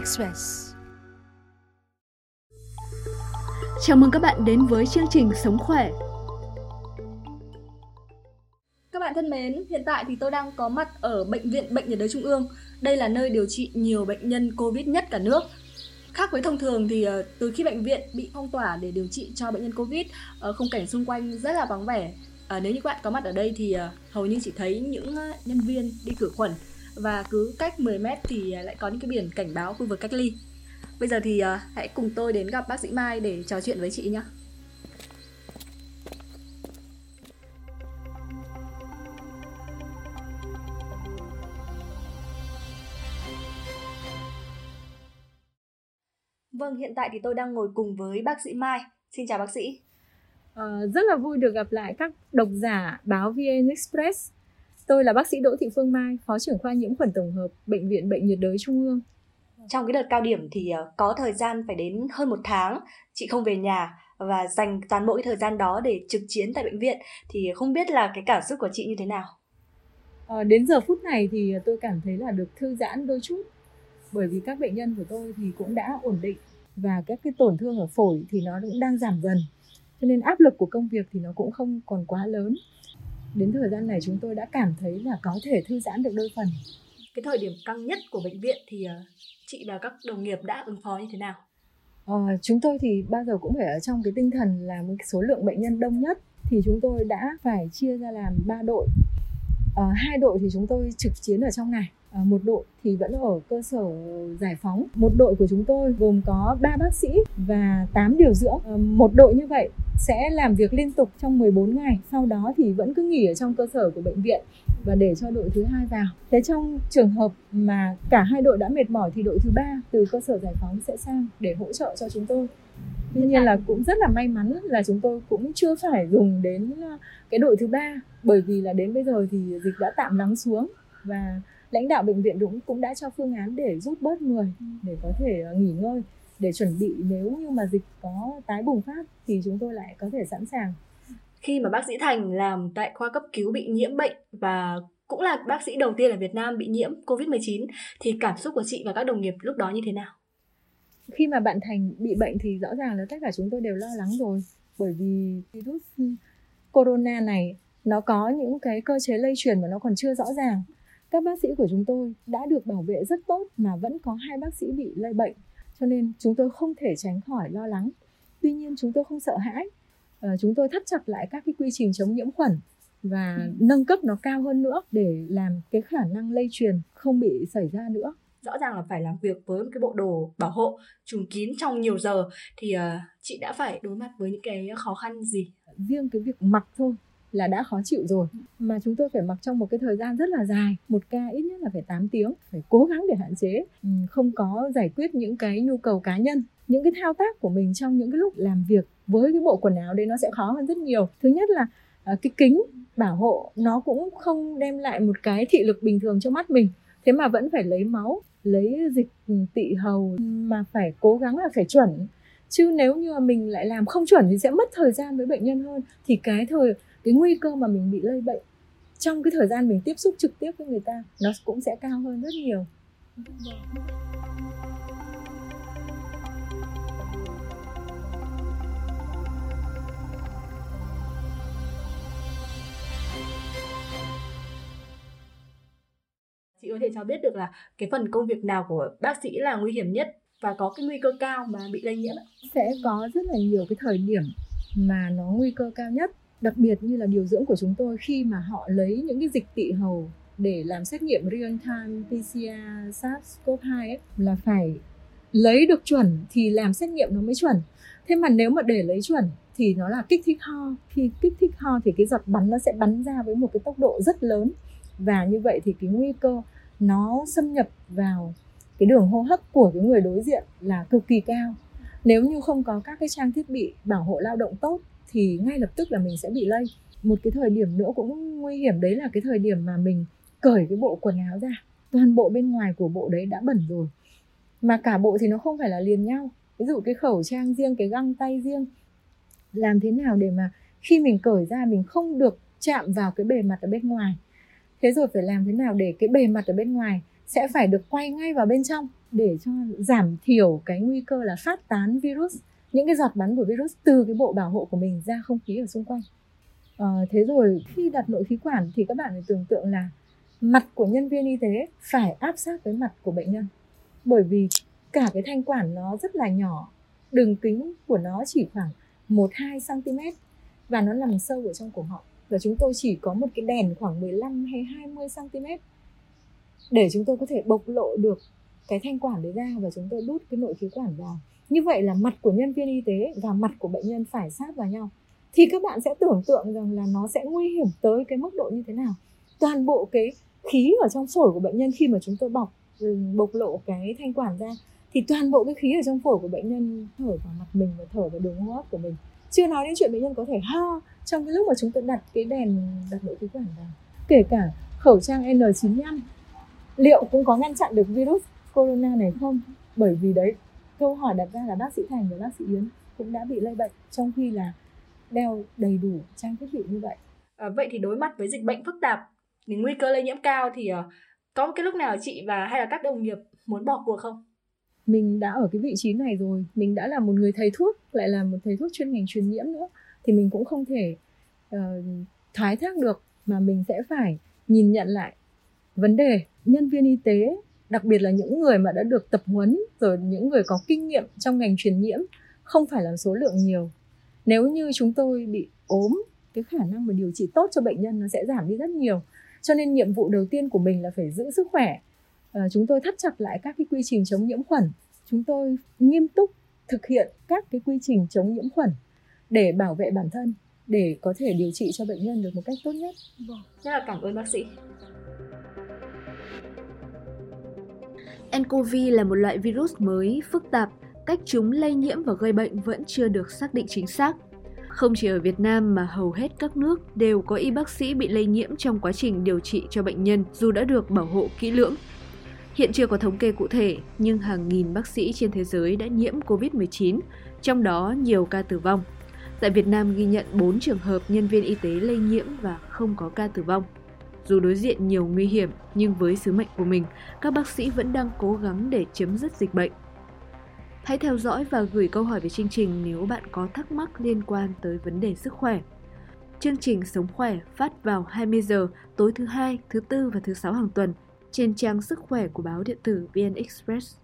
Express. Chào mừng các bạn đến với chương trình Sống khỏe. Các bạn thân mến, hiện tại thì tôi đang có mặt ở Bệnh viện Bệnh nhiệt đới Trung ương. Đây là nơi điều trị nhiều bệnh nhân Covid nhất cả nước. Khác với thông thường thì ờ, từ khi bệnh viện bị phong tỏa để điều trị cho bệnh nhân Covid, ở khung cảnh xung quanh rất là vắng vẻ. À, nếu như các bạn có mặt ở đây thì hầu như chỉ thấy những nhân viên đi khử khuẩn và cứ cách 10 mét thì lại có những cái biển cảnh báo khu vực cách ly. Bây giờ thì uh, hãy cùng tôi đến gặp bác sĩ Mai để trò chuyện với chị nhé. Vâng, hiện tại thì tôi đang ngồi cùng với bác sĩ Mai. Xin chào bác sĩ. À, rất là vui được gặp lại các độc giả báo VN Express. Tôi là bác sĩ Đỗ Thị Phương Mai, Phó trưởng khoa nhiễm khuẩn tổng hợp Bệnh viện Bệnh nhiệt đới Trung ương. Trong cái đợt cao điểm thì ờ, có thời gian phải đến hơn một tháng, chị không về nhà và dành toàn bộ cái thời gian đó để trực chiến tại bệnh viện thì không biết là cái cảm xúc của chị như thế nào? À, đến giờ phút này thì tôi cảm thấy là được thư giãn đôi chút bởi vì các bệnh nhân của tôi thì cũng đã ổn định và các cái tổn thương ở phổi thì nó cũng đang giảm dần cho nên áp lực của công việc thì nó cũng không còn quá lớn đến thời gian này chúng tôi đã cảm thấy là có thể thư giãn được đôi phần. Cái thời điểm căng nhất của bệnh viện thì ờ, chị và các đồng nghiệp đã ứng phó như thế nào? À, chúng tôi thì bao giờ cũng phải ở trong cái tinh thần là một số lượng bệnh nhân đông nhất thì chúng tôi đã phải chia ra làm ba đội. À, hai đội thì chúng tôi trực chiến ở trong ngày À, một đội thì vẫn ở cơ sở giải phóng. Một đội của chúng tôi gồm có 3 bác sĩ và 8 điều dưỡng. À, một đội như vậy sẽ làm việc liên tục trong 14 ngày sau đó thì vẫn cứ nghỉ ở trong cơ sở của bệnh viện và để cho đội thứ hai vào. Thế trong trường hợp mà cả hai đội đã mệt mỏi thì đội thứ ba từ cơ sở giải phóng sẽ sang để hỗ trợ cho chúng tôi. Tuy nhiên là cũng rất là may mắn là chúng tôi cũng chưa phải dùng đến cái đội thứ ba bởi vì là đến bây giờ thì dịch đã tạm lắng xuống và lãnh đạo bệnh viện cũng cũng đã cho phương án để rút bớt người để có thể ờ, nghỉ ngơi để chuẩn bị nếu như mà dịch có tái bùng phát thì chúng tôi lại có thể sẵn sàng. Khi mà bác sĩ Thành làm tại khoa cấp cứu bị nhiễm bệnh và cũng là bác sĩ đầu tiên ở Việt Nam bị nhiễm Covid-19 thì cảm xúc của chị và các đồng nghiệp lúc đó như thế nào? Khi mà bạn Thành bị bệnh thì rõ ràng là tất cả chúng tôi đều lo lắng rồi bởi vì virus corona này nó có những cái cơ chế lây truyền mà nó còn chưa rõ ràng. Các bác sĩ của chúng tôi đã được bảo vệ rất tốt mà vẫn có hai bác sĩ bị lây bệnh cho nên chúng tôi không thể tránh khỏi lo lắng. Tuy nhiên chúng tôi không sợ hãi. À, chúng tôi thắt chặt lại các cái quy trình chống nhiễm khuẩn và ừ. nâng cấp nó cao hơn nữa để làm cái khả năng lây truyền không bị xảy ra nữa. Rõ ràng là phải làm việc với một cái bộ đồ bảo hộ trùm kín trong nhiều giờ. Thì uh, chị đã phải đối mặt với những cái khó khăn gì? Riêng cái việc mặc thôi là đã khó chịu rồi. Mà chúng tôi phải mặc trong một cái thời gian rất là dài, một ca ít nhất là phải 8 tiếng, phải cố gắng để hạn chế. Ừ, không có giải quyết những cái nhu cầu cá nhân. Những cái thao tác của mình trong những cái lúc làm việc với cái bộ quần áo đấy nó sẽ khó hơn rất nhiều. Thứ nhất là ờ, cái kính bảo hộ nó cũng không đem lại một cái thị lực bình thường cho mắt mình. Thế mà vẫn phải lấy máu, lấy dịch ừ, tị hầu mà phải cố gắng là phải chuẩn. Chứ nếu như mà mình lại làm không chuẩn thì sẽ mất thời gian với bệnh nhân hơn. Thì cái thời cái nguy cơ mà mình bị lây bệnh trong cái thời gian mình tiếp xúc trực tiếp với người ta nó cũng sẽ cao hơn rất nhiều. Chị có thể cho biết được là cái phần công việc nào của bác sĩ là nguy hiểm nhất và có cái nguy cơ cao mà bị lây nhiễm sẽ có rất là nhiều cái thời điểm mà nó nguy cơ cao nhất đặc biệt như là điều dưỡng của chúng tôi khi mà họ lấy những cái dịch tị hầu để làm xét nghiệm real time PCR SARS-CoV-2 ấy, là phải lấy được chuẩn thì làm xét nghiệm nó mới chuẩn. Thế mà nếu mà để lấy chuẩn thì nó là kích thích ho. Khi kích thích ho thì cái giọt bắn nó sẽ bắn ra với một cái tốc độ rất lớn và như vậy thì cái nguy cơ nó xâm nhập vào cái đường hô hấp của cái người đối diện là cực kỳ cao. Nếu như không có các cái trang thiết bị bảo hộ lao động tốt thì ngay lập tức là mình sẽ bị lây. Một cái thời điểm nữa cũng nguy hiểm, đấy là cái thời điểm mà mình cởi cái bộ quần áo ra. Toàn bộ bên ngoài của bộ đấy đã bẩn rồi. Mà cả bộ thì nó không phải là liền nhau. Ví dụ cái khẩu trang riêng, cái găng tay riêng. Làm thế nào để mà khi mình cởi ra mình không được chạm vào cái bề mặt ở bên ngoài? Thế rồi phải làm thế nào để cái bề mặt ở bên ngoài sẽ phải được quay ngay vào bên trong để cho giảm thiểu cái nguy cơ là phát tán virus? Những cái giọt bắn của virus từ cái bộ bảo hộ của mình ra không khí ở xung quanh. À, thế rồi khi đặt nội khí quản thì các bạn phải tưởng tượng là mặt của nhân viên y tế phải áp sát với mặt của bệnh nhân. Bởi vì cả cái thanh quản nó rất là nhỏ đường kính của nó chỉ khoảng 1-2 cm và nó nằm sâu ở trong cổ họng. Và chúng tôi chỉ có một cái đèn khoảng 15 hay 20 cm để chúng tôi có thể bộc lộ được cái thanh quản đấy ra và chúng tôi đút cái nội khí quản vào như vậy là mặt của nhân viên y tế và mặt của bệnh nhân phải sát vào nhau. Thì các bạn sẽ tưởng tượng rằng là nó sẽ nguy hiểm tới cái mức độ như thế nào. Toàn bộ cái khí ở trong phổi của bệnh nhân khi mà chúng tôi bọc ừ, bộc lộ cái thanh quản ra, thì toàn bộ cái khí ở trong phổi của bệnh nhân thở vào mặt mình và thở vào đường hô hấp của mình. Chưa nói đến chuyện bệnh nhân có thể ho trong cái lúc mà chúng tôi đặt cái đèn, đặt nội khí quản vào. Kể cả khẩu trang N95 liệu cũng có ngăn chặn được virus corona này không? Bởi vì đấy câu hỏi đặt ra là bác sĩ Thành và bác sĩ Yến cũng đã bị lây bệnh trong khi là đeo đầy đủ trang thiết bị như vậy. À, vậy thì đối mặt với dịch bệnh phức tạp thì nguy cơ lây nhiễm cao thì uh, có một cái lúc nào chị và hay là các đồng nghiệp muốn bỏ cuộc không? Mình đã ở cái vị trí này rồi mình đã là một người thầy thuốc lại là một thầy thuốc chuyên ngành truyền nhiễm nữa thì mình cũng không thể uh, thoái thác được mà mình sẽ phải nhìn nhận lại vấn đề nhân viên y tế đặc biệt là những người mà đã được tập huấn rồi những người có kinh nghiệm trong ngành truyền nhiễm không phải là số lượng nhiều. Nếu như chúng tôi bị ốm cái khả năng mà điều trị tốt cho bệnh nhân nó sẽ giảm đi rất nhiều. Cho nên nhiệm vụ đầu tiên của mình là phải giữ sức khỏe. À, chúng tôi thắt chặt lại các cái quy trình chống nhiễm khuẩn. Chúng tôi nghiêm túc thực hiện các cái quy trình chống nhiễm khuẩn để bảo vệ bản thân để có thể điều trị cho bệnh nhân được một cách tốt nhất. Vâng, rất là cảm ơn bác sĩ. nCoV là một loại virus mới, phức tạp, cách chúng lây nhiễm và gây bệnh vẫn chưa được xác định chính xác. Không chỉ ở Việt Nam mà hầu hết các nước đều có y bác sĩ bị lây nhiễm trong quá trình điều trị cho bệnh nhân dù đã được bảo hộ kỹ lưỡng. Hiện chưa có thống kê cụ thể, nhưng hàng nghìn bác sĩ trên thế giới đã nhiễm COVID-19, trong đó nhiều ca tử vong. Tại Việt Nam ghi nhận 4 trường hợp nhân viên y tế lây nhiễm và không có ca tử vong. Dù đối diện nhiều nguy hiểm, nhưng với sứ mệnh của mình, các bác sĩ vẫn đang cố gắng để chấm dứt dịch bệnh. Hãy theo dõi và gửi câu hỏi về chương trình nếu bạn có thắc mắc liên quan tới vấn đề sức khỏe. Chương trình Sống khỏe phát vào 20 giờ tối thứ hai, thứ tư và thứ sáu hàng tuần trên trang sức khỏe của báo điện tử VN Express.